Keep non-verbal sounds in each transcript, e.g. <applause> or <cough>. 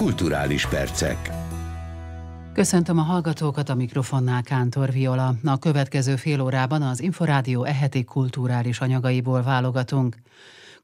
Kulturális percek. Köszöntöm a hallgatókat a mikrofonnál Kántor Viola. A következő fél órában az Inforádió eheti kulturális anyagaiból válogatunk.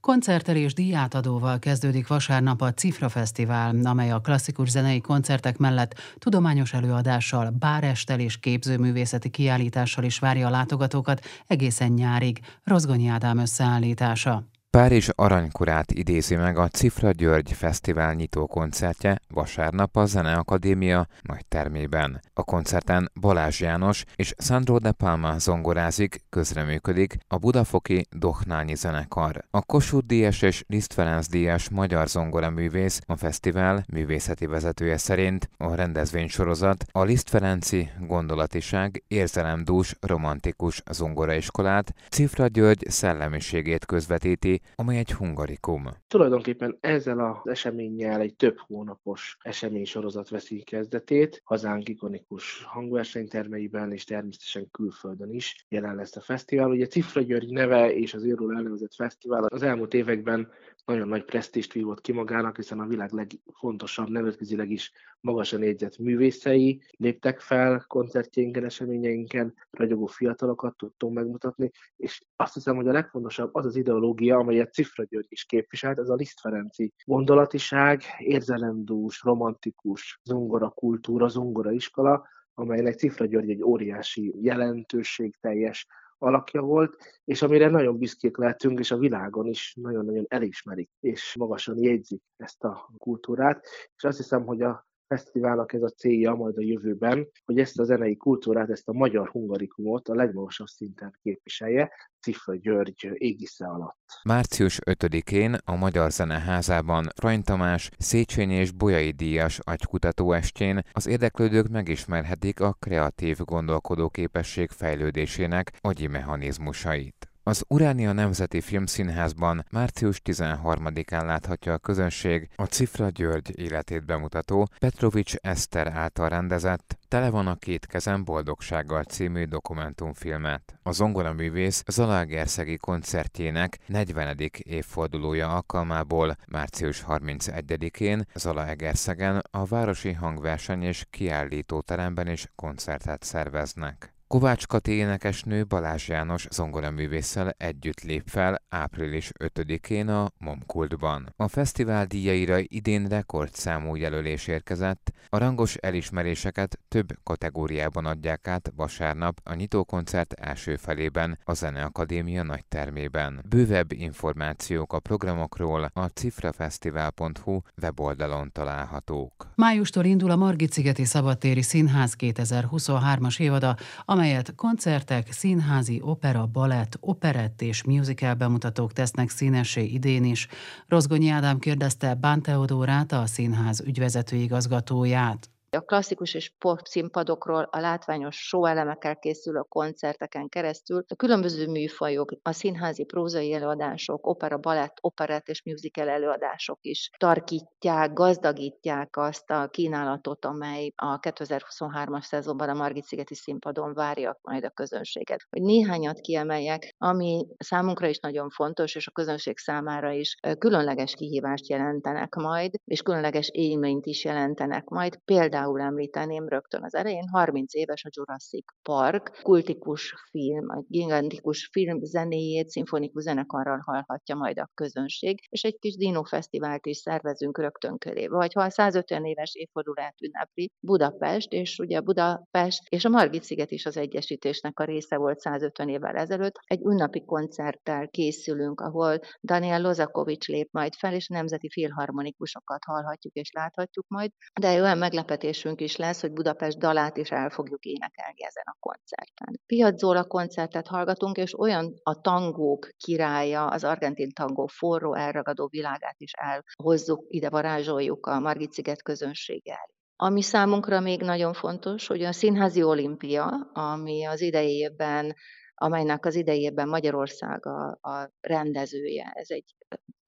Koncerttel és díjátadóval kezdődik vasárnap a Cifra Fesztivál, amely a klasszikus zenei koncertek mellett tudományos előadással, bárestel és képzőművészeti kiállítással is várja a látogatókat egészen nyárig. Rozgonyi Ádám összeállítása. Párizs aranykorát idézi meg a Cifra György Fesztivál nyitó koncertje vasárnap a Zeneakadémia nagy termében. A koncerten Balázs János és Sandro de Palma zongorázik, közreműködik a Budafoki Dohnányi zenekar. A Kossuth Díjas és Liszt Ferenc Díjas magyar zongoraművész, a fesztivál művészeti vezetője szerint a rendezvénysorozat a Liszt Ferenci gondolatiság érzelemdús romantikus zongoraiskolát, Cifra György szellemiségét közvetíti, amely egy hungarikum. Tulajdonképpen ezzel az eseménnyel egy több hónapos eseménysorozat veszi kezdetét, hazánk ikonikus hangversenytermeiben és természetesen külföldön is jelen lesz a fesztivál. Ugye Cifra György neve és az őről elnevezett fesztivál az elmúlt években nagyon nagy presztist vívott ki magának, hiszen a világ legfontosabb, nemzetközileg is magasan jegyzett művészei léptek fel koncertjénken, eseményeinken, ragyogó fiatalokat tudtunk megmutatni, és azt hiszem, hogy a legfontosabb az az ideológia, amelyet Cifra György is képviselt, ez a Liszt Ferenci gondolatiság, érzelemdús, romantikus zongora kultúra, zongora iskola, amelynek Cifra György egy óriási jelentőségteljes alakja volt, és amire nagyon büszkék lehetünk, és a világon is nagyon-nagyon elismerik, és magasan jegyzik ezt a kultúrát, és azt hiszem, hogy a fesztiválnak ez a célja majd a jövőben, hogy ezt a zenei kultúrát, ezt a magyar hungarikumot a legmagasabb szinten képviselje, Cifra György égisze alatt. Március 5-én a Magyar Zeneházában Frany Tamás Széchenyi és Bolyai Díjas agykutató estjén az érdeklődők megismerhetik a kreatív gondolkodó képesség fejlődésének agyi mechanizmusait. Az Uránia Nemzeti Filmszínházban március 13-án láthatja a közönség a Cifra György életét bemutató Petrovics Eszter által rendezett Tele van a két kezem boldogsággal című dokumentumfilmet. A zongoraművész Zalaegerszegi koncertjének 40. évfordulója alkalmából március 31-én Zalaegerszegen a Városi Hangverseny és Kiállító teremben is koncertet szerveznek. Kovács Kati énekesnő Balázs János zongoraművésszel együtt lép fel április 5-én a Momkultban. A fesztivál díjaira idén rekordszámú jelölés érkezett, a rangos elismeréseket több kategóriában adják át vasárnap a nyitókoncert első felében a Zeneakadémia nagy termében. Bővebb információk a programokról a cifrafesztivál.hu weboldalon találhatók. Májustól indul a Margit-szigeti Szabadtéri Színház 2023-as évada, amelyet koncertek, színházi, opera, balett, operett és musical bemutatók tesznek színessé idén is. Rozgonyi Ádám kérdezte Bán Teodórát, a színház ügyvezető igazgatóját. A klasszikus és pop színpadokról a látványos show elemekkel készülő koncerteken keresztül a különböző műfajok, a színházi prózai előadások, opera, balett, operett és musical előadások is tarkítják, gazdagítják azt a kínálatot, amely a 2023-as szezonban a Margit-szigeti színpadon várja majd a közönséget. Hogy néhányat kiemeljek, ami számunkra is nagyon fontos, és a közönség számára is különleges kihívást jelentenek majd, és különleges élményt is jelentenek majd. Például például említeném rögtön az elején, 30 éves a Jurassic Park, kultikus film, a gigantikus film zenéjét szimfonikus zenekarral hallhatja majd a közönség, és egy kis Dino Fesztivált is szervezünk rögtön köré. Vagy ha a 150 éves évfordulát ünnepli Budapest, és ugye Budapest és a Margit-sziget is az egyesítésnek a része volt 150 évvel ezelőtt, egy ünnepi koncerttel készülünk, ahol Daniel Lozakovics lép majd fel, és nemzeti filharmonikusokat hallhatjuk és láthatjuk majd, de olyan meglepetés meglepetésünk is lesz, hogy Budapest dalát is el fogjuk énekelni ezen a koncerten. Piazzola koncertet hallgatunk, és olyan a tangók királya, az argentin tangó forró, elragadó világát is elhozzuk, ide varázsoljuk a Margit-sziget közönséggel. Ami számunkra még nagyon fontos, hogy a Színházi Olimpia, ami az idejében amelynek az idejében Magyarország a, a rendezője. Ez egy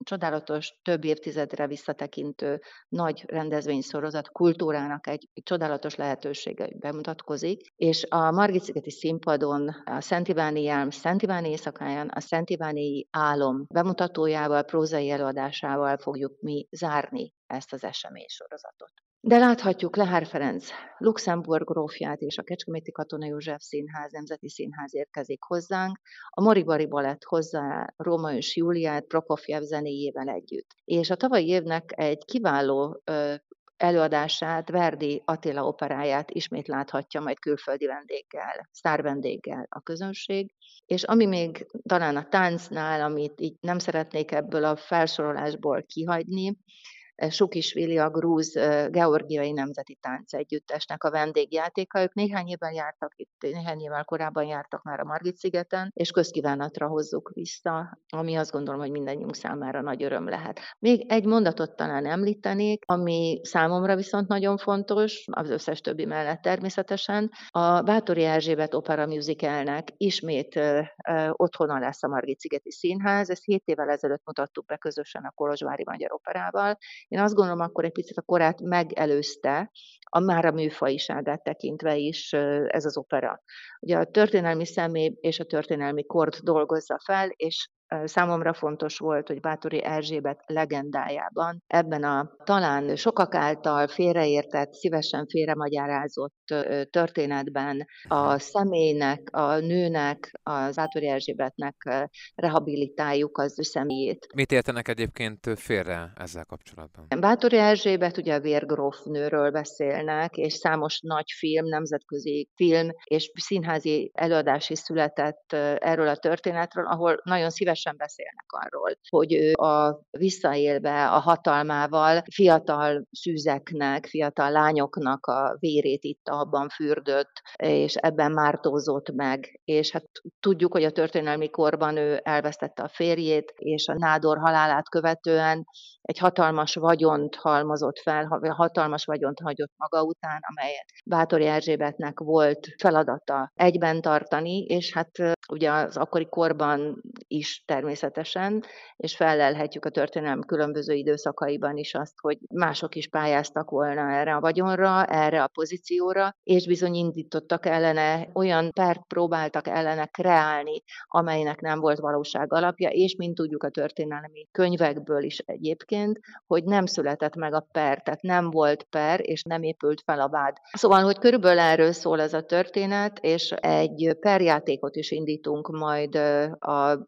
csodálatos, több évtizedre visszatekintő nagy rendezvénysorozat kultúrának egy, csodálatos lehetősége bemutatkozik, és a Margit-szigeti színpadon a Szent Iváni Jálm Szent Iváni éjszakáján a Szent Iváni álom bemutatójával, prózai előadásával fogjuk mi zárni ezt az eseménysorozatot. De láthatjuk Lehár Ferenc Luxemburg grófját és a Kecskeméti Katona József Színház, Nemzeti Színház érkezik hozzánk, a Moribari Balett hozzá Róma és Júliát Prokofjev zenéjével együtt. És a tavalyi évnek egy kiváló előadását, Verdi Attila operáját ismét láthatja majd külföldi vendéggel, sztár vendéggel a közönség. És ami még talán a táncnál, amit így nem szeretnék ebből a felsorolásból kihagyni, Sukisvili a grúz georgiai nemzeti tánc együttesnek a vendégjátéka. Ők néhány évvel jártak itt, néhány évvel korábban jártak már a Margit-szigeten, és közkívánatra hozzuk vissza, ami azt gondolom, hogy mindannyiunk számára nagy öröm lehet. Még egy mondatot talán említenék, ami számomra viszont nagyon fontos, az összes többi mellett természetesen. A Bátori Erzsébet Opera Musicalnek ismét ö, ö, otthona lesz a Margit-szigeti Színház. Ezt hét évvel ezelőtt mutattuk be közösen a Kolozsvári Magyar Operával, én azt gondolom, akkor egy picit a korát megelőzte, a már a műfajiságát tekintve is ez az opera. Ugye a történelmi személy és a történelmi kort dolgozza fel, és számomra fontos volt, hogy Bátori Erzsébet legendájában, ebben a talán sokak által félreértett, szívesen félremagyarázott történetben a személynek, a nőnek, az Bátori Erzsébetnek rehabilitáljuk az ő személyét. Mit értenek egyébként félre ezzel kapcsolatban? Bátori Erzsébet ugye a vérgróf nőről beszélnek, és számos nagy film, nemzetközi film és színházi előadás is született erről a történetről, ahol nagyon szívesen szívesen beszélnek arról, hogy ő a visszaélve a hatalmával fiatal szűzeknek, fiatal lányoknak a vérét itt abban fürdött, és ebben mártózott meg. És hát tudjuk, hogy a történelmi korban ő elvesztette a férjét, és a nádor halálát követően egy hatalmas vagyont halmozott fel, hatalmas vagyont hagyott maga után, amelyet Bátori Erzsébetnek volt feladata egyben tartani, és hát ugye az akkori korban is természetesen, és felelhetjük a történelem különböző időszakaiban is azt, hogy mások is pályáztak volna erre a vagyonra, erre a pozícióra, és bizony indítottak ellene, olyan pert próbáltak ellene kreálni, amelynek nem volt valóság alapja, és mint tudjuk a történelmi könyvekből is egyébként, hogy nem született meg a per, tehát nem volt per, és nem épült fel a vád. Szóval, hogy körülbelül erről szól ez a történet, és egy perjátékot is indítunk majd a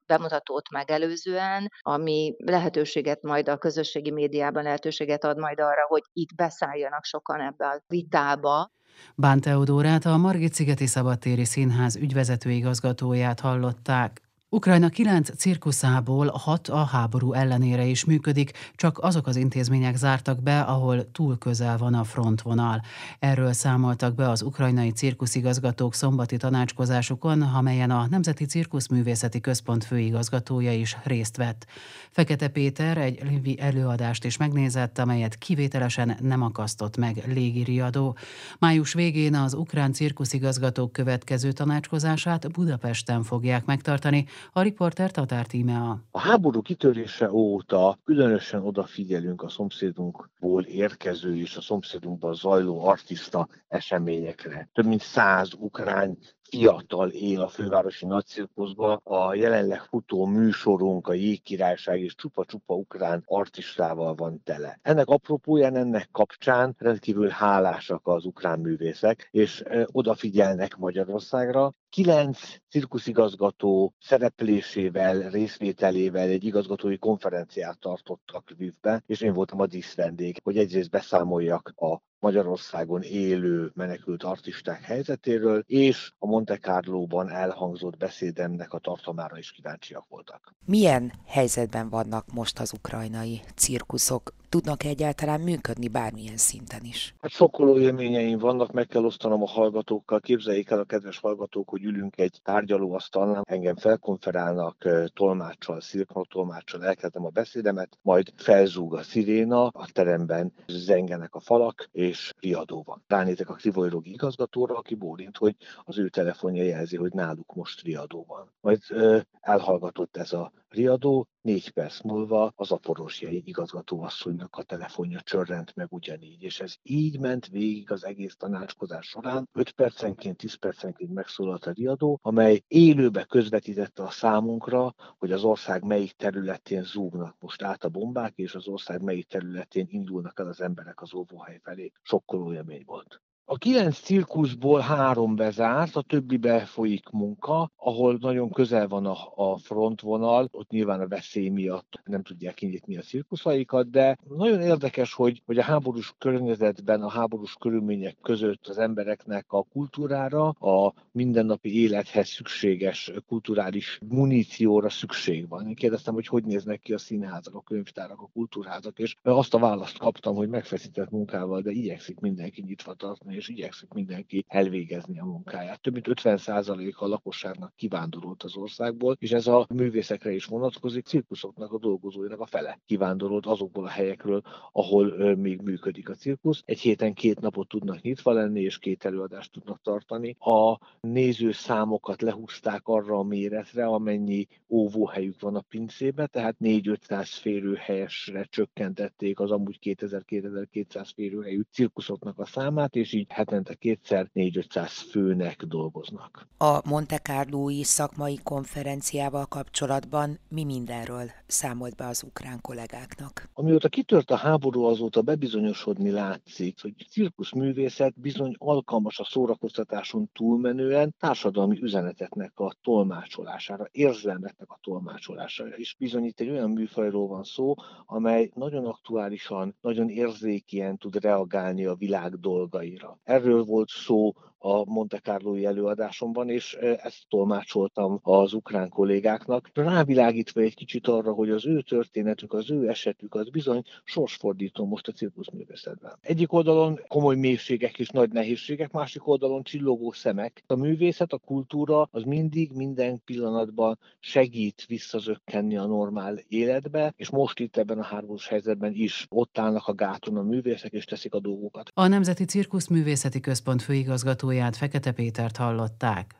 bemutatót megelőzően, ami lehetőséget majd a közösségi médiában lehetőséget ad majd arra, hogy itt beszálljanak sokan ebbe a vitába. Bán Teodórát, a Margit-szigeti Szabadtéri Színház ügyvezető igazgatóját hallották. Ukrajna kilenc cirkuszából hat a háború ellenére is működik, csak azok az intézmények zártak be, ahol túl közel van a frontvonal. Erről számoltak be az ukrajnai cirkuszigazgatók szombati tanácskozásukon, amelyen a Nemzeti Cirkuszművészeti Központ főigazgatója is részt vett. Fekete Péter egy lévi előadást is megnézett, amelyet kivételesen nem akasztott meg légiriadó. Május végén az ukrán cirkuszigazgatók következő tanácskozását Budapesten fogják megtartani, a riporter Tatár Tímea. A háború kitörése óta különösen odafigyelünk a szomszédunkból érkező és a szomszédunkban zajló artista eseményekre. Több mint száz ukrán fiatal él a fővárosi nagycirkuszban. A jelenleg futó műsorunk, a Jégkirályság és csupa-csupa ukrán artistával van tele. Ennek apropóján, ennek kapcsán rendkívül hálásak az ukrán művészek, és odafigyelnek Magyarországra. Kilenc cirkuszigazgató szereplésével, részvételével egy igazgatói konferenciát tartottak Lvivben, és én voltam a díszvendég, hogy egyrészt beszámoljak a Magyarországon élő menekült artisták helyzetéről, és a Monte Carlo-ban elhangzott beszédemnek a tartalmára is kíváncsiak voltak. Milyen helyzetben vannak most az ukrajnai cirkuszok? Tudnak egyáltalán működni bármilyen szinten is? Hát sokkoló élményeim vannak, meg kell osztanom a hallgatókkal. Képzeljék el a kedves hallgatók, hogy ülünk egy tárgyalóasztalnál, engem felkonferálnak tolmáccsal, szirknó tolmáccsal, elkezdem a beszédemet, majd felzúg a sziréna, a teremben zengenek a falak, és riadó van. Ránézek a Krivojrogi igazgatóra, aki bólint, hogy az ő telefonja jelzi, hogy náluk most riadó van. Majd ö, elhallgatott ez a riadó, négy perc múlva az aporosjai igazgatóasszonynak a telefonja csörrent meg ugyanígy, és ez így ment végig az egész tanácskozás során. 5 percenként, 10 percenként megszólalt a riadó, amely élőbe közvetítette a számunkra, hogy az ország melyik területén zúgnak most át a bombák, és az ország melyik területén indulnak el az emberek az óvóhely felé. Sokkoló élmény volt. A kilenc cirkuszból három bezárt, a többibe folyik munka, ahol nagyon közel van a, a frontvonal, ott nyilván a veszély miatt nem tudják kinyitni a cirkuszaikat, de nagyon érdekes, hogy, hogy a háborús környezetben, a háborús körülmények között az embereknek a kultúrára, a mindennapi élethez szükséges kulturális munícióra szükség van. Én kérdeztem, hogy hogy néznek ki a színházak, a könyvtárak, a kultúrházak, és azt a választ kaptam, hogy megfeszített munkával, de igyekszik mindenki nyitva tartani és igyekszik mindenki elvégezni a munkáját. Több mint 50% a lakosságnak kivándorolt az országból, és ez a művészekre is vonatkozik, cirkuszoknak a dolgozóinak a fele kivándorolt azokból a helyekről, ahol még működik a cirkusz. Egy héten két napot tudnak nyitva lenni, és két előadást tudnak tartani. A nézőszámokat lehúzták arra a méretre, amennyi óvóhelyük van a pincébe, tehát 4-500 férőhelyesre csökkentették az amúgy 2000-2200 férőhelyű cirkuszoknak a számát, és így hetente kétszer 4-500 főnek dolgoznak. A Monte Carlói szakmai konferenciával kapcsolatban mi mindenről számolt be az ukrán kollégáknak? Amióta kitört a háború, azóta bebizonyosodni látszik, hogy cirkuszművészet bizony alkalmas a szórakoztatáson túlmenően társadalmi üzeneteknek a tolmácsolására, érzelmeknek a tolmácsolására is. Bizony itt egy olyan műfajról van szó, amely nagyon aktuálisan, nagyon érzékien tud reagálni a világ dolgaira. Erről volt szó a Monte Carlo előadásomban, és ezt tolmácsoltam az ukrán kollégáknak, rávilágítva egy kicsit arra, hogy az ő történetük, az ő esetük az bizony sorsfordító most a cirkuszművészetben. Egyik oldalon komoly mélységek és nagy nehézségek, másik oldalon csillogó szemek. A művészet, a kultúra az mindig, minden pillanatban segít visszazökkenni a normál életbe, és most itt ebben a háborús helyzetben is ott állnak a gáton a művészek, és teszik a dolgokat. A Nemzeti Cirkuszművészeti Központ főigazgató igazgatóját Fekete Pétert hallották.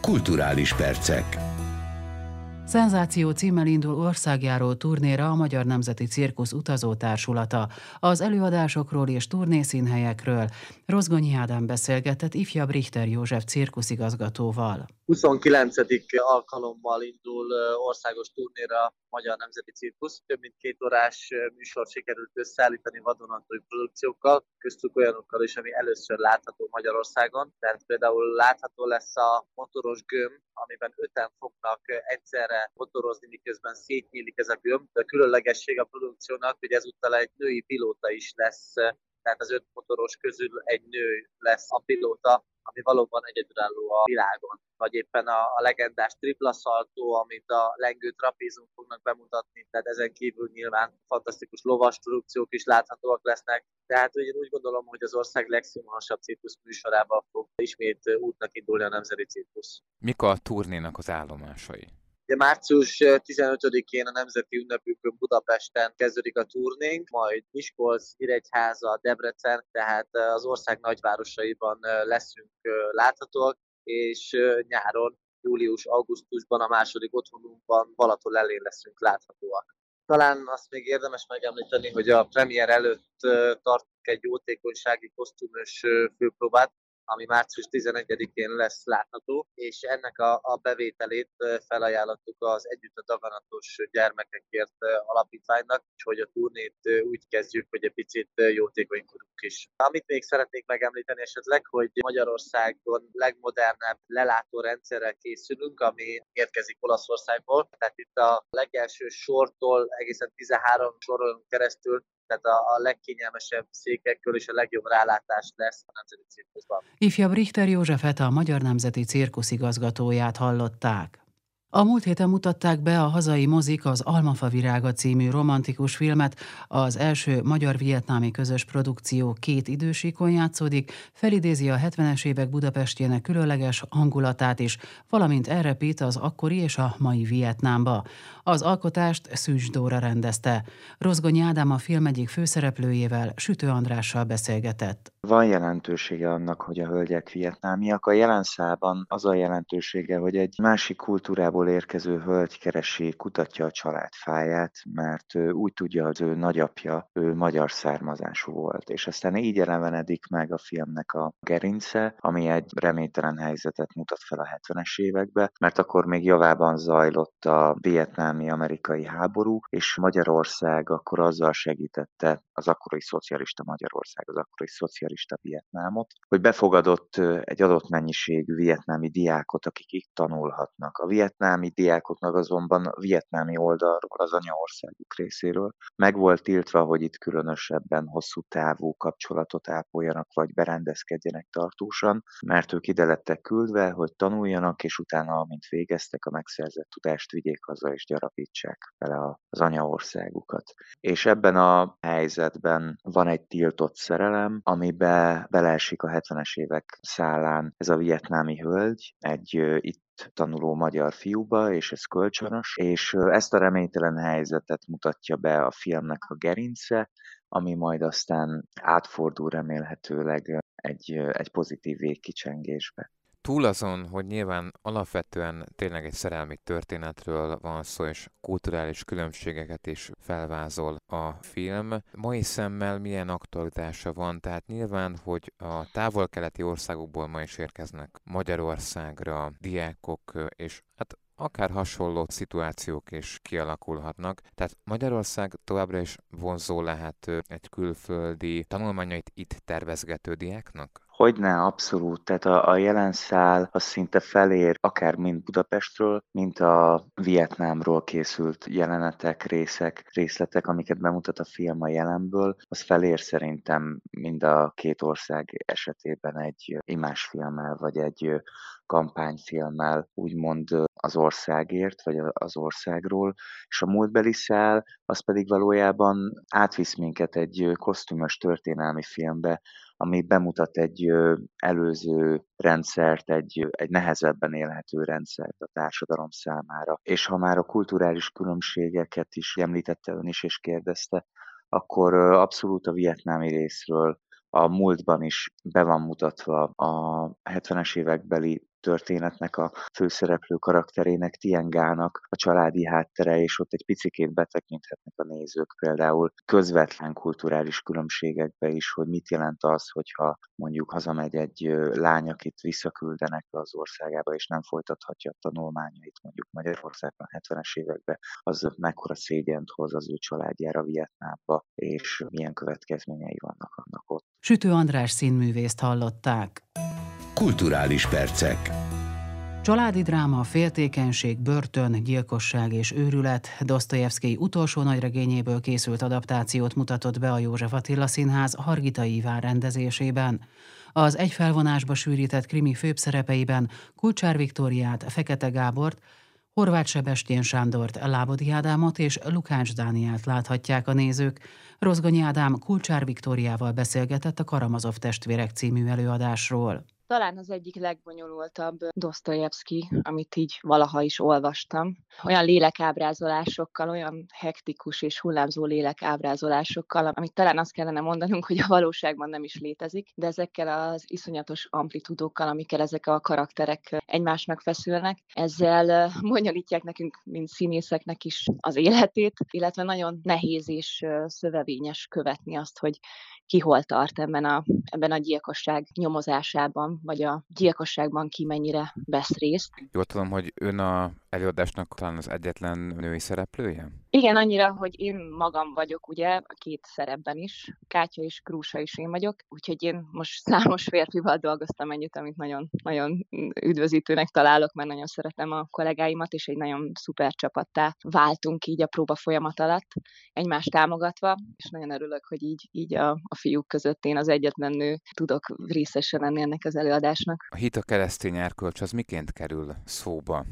Kulturális percek. Szenzáció címmel indul országjáró turnéra a Magyar Nemzeti Cirkusz utazótársulata. Az előadásokról és turnészínhelyekről Rozgonyi Ádám beszélgetett ifjabb Richter József cirkuszigazgatóval. 29. alkalommal indul országos turnéra a Magyar Nemzeti Cirkusz. Több mint két órás műsor sikerült összeállítani vadonatúj produkciókkal, köztük olyanokkal is, ami először látható Magyarországon. Tehát például látható lesz a motoros gömb, amiben öten fognak egyszerre motorozni, miközben szétnyílik ez a gömb. De a különlegesség a produkciónak, hogy ezúttal egy női pilóta is lesz tehát az öt motoros közül egy nő lesz a pilóta, valóban egyedülálló a világon. Vagy éppen a, a legendás tripla szaltó, amit a lengő trapézunk fognak bemutatni, tehát ezen kívül nyilván fantasztikus lovas produkciók is láthatóak lesznek. Tehát én úgy gondolom, hogy az ország legszínvonalasabb cirkusz műsorában fog ismét útnak indulni a Nemzeti Cirkusz. Mik a turnénak az állomásai? Ugye március 15-én a Nemzeti Ünnepükön Budapesten kezdődik a turnénk, majd Miskolc, Nyíregyháza, Debrecen, tehát az ország nagyvárosaiban leszünk láthatóak, és nyáron, július-augusztusban a második otthonunkban Balaton elén leszünk láthatóak. Talán azt még érdemes megemlíteni, hogy a premier előtt tartunk egy jótékonysági kosztümös főpróbát, ami március 11-én lesz látható, és ennek a, a bevételét felajánlottuk az Együtt a Daganatos Gyermekekért Alapítványnak, és hogy a turnét úgy kezdjük, hogy egy picit jótékonykodunk is. Amit még szeretnék megemlíteni esetleg, hogy Magyarországon legmodernebb lelátó rendszerrel készülünk, ami érkezik Olaszországból. Tehát itt a legelső sortól egészen 13 soron keresztül tehát a, a legkényelmesebb székekről és a legjobb rálátás lesz a Nemzeti Cirkuszban. Ifjabb Richter Józsefet a Magyar Nemzeti Cirkusz igazgatóját hallották. A múlt héten mutatták be a hazai mozik az Almafa virága című romantikus filmet. Az első magyar-vietnámi közös produkció két idősíkon játszódik, felidézi a 70-es évek Budapestjének különleges hangulatát is, valamint elrepít az akkori és a mai Vietnámba. Az alkotást Szűcs Dóra rendezte. Rozgony Ádám a film egyik főszereplőjével, Sütő Andrással beszélgetett. Van jelentősége annak, hogy a hölgyek vietnámiak. A jelen szában az a jelentősége, hogy egy másik kultúrából Afrikából érkező hölgy keresi, kutatja a családfáját, mert úgy tudja, hogy ő nagyapja, ő magyar származású volt. És aztán így elevenedik meg a filmnek a gerince, ami egy reménytelen helyzetet mutat fel a 70-es években, mert akkor még javában zajlott a vietnámi-amerikai háború, és Magyarország akkor azzal segítette az akkori szocialista Magyarország, az akkori szocialista Vietnámot, hogy befogadott egy adott mennyiségű vietnámi diákot, akik itt tanulhatnak. A vietnámi diákoknak azonban a vietnámi oldalról, az anyaországuk részéről meg volt tiltva, hogy itt különösebben hosszú távú kapcsolatot ápoljanak, vagy berendezkedjenek tartósan, mert ők ide lettek küldve, hogy tanuljanak, és utána, amint végeztek, a megszerzett tudást vigyék haza, és gyarapítsák vele az anyaországukat. És ebben a helyzetben van egy tiltott szerelem, amibe beleesik a 70-es évek szállán ez a vietnámi hölgy, egy itt tanuló magyar fiúba, és ez kölcsönös, és ezt a reménytelen helyzetet mutatja be a filmnek a gerince, ami majd aztán átfordul remélhetőleg egy, egy pozitív végkicsengésbe. Túl azon, hogy nyilván alapvetően tényleg egy szerelmi történetről van szó, és kulturális különbségeket is felvázol a film, mai szemmel milyen aktualitása van? Tehát nyilván, hogy a távol-keleti országokból ma is érkeznek Magyarországra diákok, és hát akár hasonló szituációk is kialakulhatnak. Tehát Magyarország továbbra is vonzó lehet egy külföldi tanulmányait itt tervezgető diáknak? Hogyne, abszolút. Tehát a, a jelen szál az szinte felér, akár mind Budapestről, mint a Vietnámról készült jelenetek, részek, részletek, amiket bemutat a film a jelenből, az felér szerintem mind a két ország esetében egy imásfilmmel, vagy egy kampányfilmmel úgymond az országért, vagy az országról, és a múltbeli szál az pedig valójában átvisz minket egy kosztümös történelmi filmbe, ami bemutat egy előző rendszert, egy, egy nehezebben élhető rendszert a társadalom számára. És ha már a kulturális különbségeket is említette ön is és kérdezte, akkor abszolút a vietnámi részről a múltban is be van mutatva a 70-es évekbeli történetnek a főszereplő karakterének, Tiengának a családi háttere, és ott egy picikét betekinthetnek a nézők például közvetlen kulturális különbségekbe is, hogy mit jelent az, hogyha mondjuk hazamegy egy lány, akit visszaküldenek az országába, és nem folytathatja a tanulmányait mondjuk Magyarországban 70-es években, az mekkora szégyent hoz az ő családjára Vietnámba, és milyen következményei vannak annak ott. Sütő András színművészt hallották. Kulturális percek. Családi dráma, féltékenység, börtön, gyilkosság és őrület Dostoyevsky utolsó nagyregényéből készült adaptációt mutatott be a József Attila Színház Hargita Iván rendezésében. Az egy felvonásba sűrített krimi főbszerepeiben Kulcsár Viktóriát, Fekete Gábort, Horváth Sebestyén Sándort, Lábodi Ádámot és Lukács Dánielt láthatják a nézők. Rozgonyi Ádám Kulcsár Viktóriával beszélgetett a Karamazov testvérek című előadásról talán az egyik legbonyolultabb Dostoyevsky, amit így valaha is olvastam. Olyan lélekábrázolásokkal, olyan hektikus és hullámzó lélekábrázolásokkal, amit talán azt kellene mondanunk, hogy a valóságban nem is létezik, de ezekkel az iszonyatos amplitudókkal, amikkel ezek a karakterek egymásnak feszülnek, ezzel bonyolítják nekünk, mint színészeknek is az életét, illetve nagyon nehéz és szövevényes követni azt, hogy ki hol tart ebben a, ebben a gyilkosság nyomozásában, vagy a gyilkosságban ki mennyire vesz részt. Jól tudom, hogy ön a előadásnak talán az egyetlen női szereplője? Igen, annyira, hogy én magam vagyok, ugye, a két szerepben is. Kátya és Krúsa is én vagyok, úgyhogy én most <laughs> számos férfival dolgoztam együtt, amit nagyon, nagyon üdvözítőnek találok, mert nagyon szeretem a kollégáimat, és egy nagyon szuper csapattá váltunk így a próba folyamat alatt, egymást támogatva, és nagyon örülök, hogy így, így a, a fiúk között én az egyetlen nő tudok részesen lenni ennek az előadásnak. A hit a keresztény erkölcs az miként kerül szóba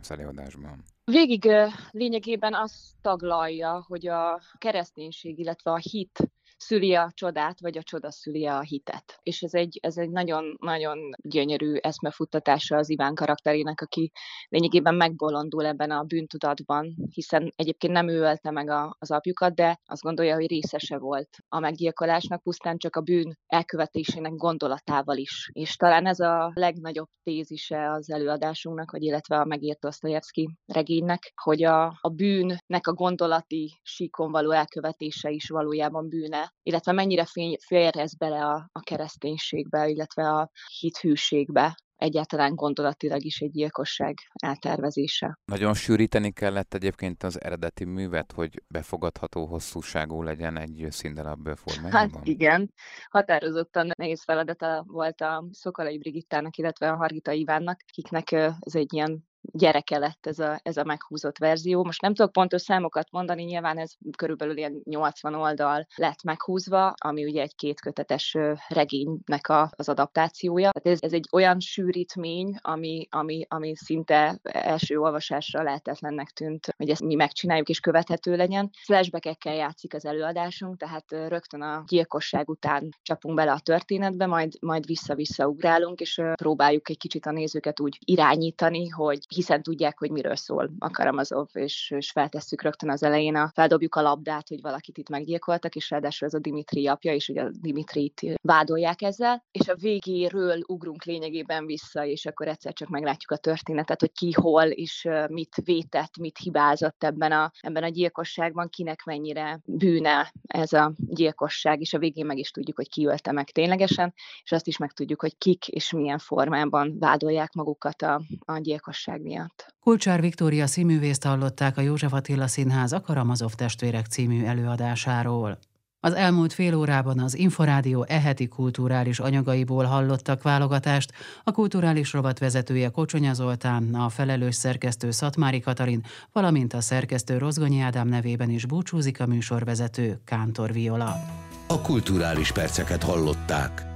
az előadásban? Végig lényegében azt taglalja, hogy a kereszténység, illetve a hit szüli a csodát, vagy a csoda szüli a hitet. És ez egy, ez egy nagyon-nagyon gyönyörű eszmefuttatása az Iván karakterének, aki lényegében megbolondul ebben a bűntudatban, hiszen egyébként nem ő ölte meg a, az apjukat, de azt gondolja, hogy részese volt a meggyilkolásnak, pusztán csak a bűn elkövetésének gondolatával is. És talán ez a legnagyobb tézise az előadásunknak, vagy illetve a megírt Dostoyevsky regénynek, hogy a, a bűnnek a gondolati síkon való elkövetése is valójában bűne, illetve mennyire férjez bele a, a kereszténységbe, illetve a hithűségbe, egyáltalán gondolatilag is egy gyilkosság eltervezése. Nagyon sűríteni kellett egyébként az eredeti művet, hogy befogadható hosszúságú legyen egy színdarab formájában? Hát igen, határozottan nehéz feladata volt a Szokolai Brigittának, illetve a Hargita Ivánnak, akiknek ez egy ilyen gyereke lett ez a, ez a meghúzott verzió. Most nem tudok pontos számokat mondani, nyilván ez körülbelül ilyen 80 oldal lett meghúzva, ami ugye egy kétkötetes regénynek a, az adaptációja. Tehát ez, ez egy olyan sűrítmény, ami, ami, ami szinte első olvasásra lehetetlennek tűnt, hogy ezt mi megcsináljuk és követhető legyen. Flashbackekkel játszik az előadásunk, tehát rögtön a gyilkosság után csapunk bele a történetbe, majd, majd vissza-vissza ugrálunk, és próbáljuk egy kicsit a nézőket úgy irányítani, hogy hiszen tudják, hogy miről szól a Karamazov, és, és feltesszük rögtön az elején, a, feldobjuk a labdát, hogy valakit itt meggyilkoltak, és ráadásul ez a Dimitri apja, és ugye a Dimitrit vádolják ezzel, és a végéről ugrunk lényegében vissza, és akkor egyszer csak meglátjuk a történetet, hogy ki hol, és mit vétett, mit hibázott ebben a, ebben a gyilkosságban, kinek mennyire bűne ez a gyilkosság, és a végén meg is tudjuk, hogy ki ölte meg ténylegesen, és azt is megtudjuk, hogy kik és milyen formában vádolják magukat a, a gyilkosság miatt. Kulcsár Viktória színművészt hallották a József Attila Színház a Karamazov testvérek című előadásáról. Az elmúlt fél órában az Inforádió eheti kulturális anyagaiból hallottak válogatást, a kulturális rovat vezetője Kocsonya Zoltán, a felelős szerkesztő Szatmári Katalin, valamint a szerkesztő Rozgonyi Ádám nevében is búcsúzik a műsorvezető Kántor Viola. A kulturális perceket hallották.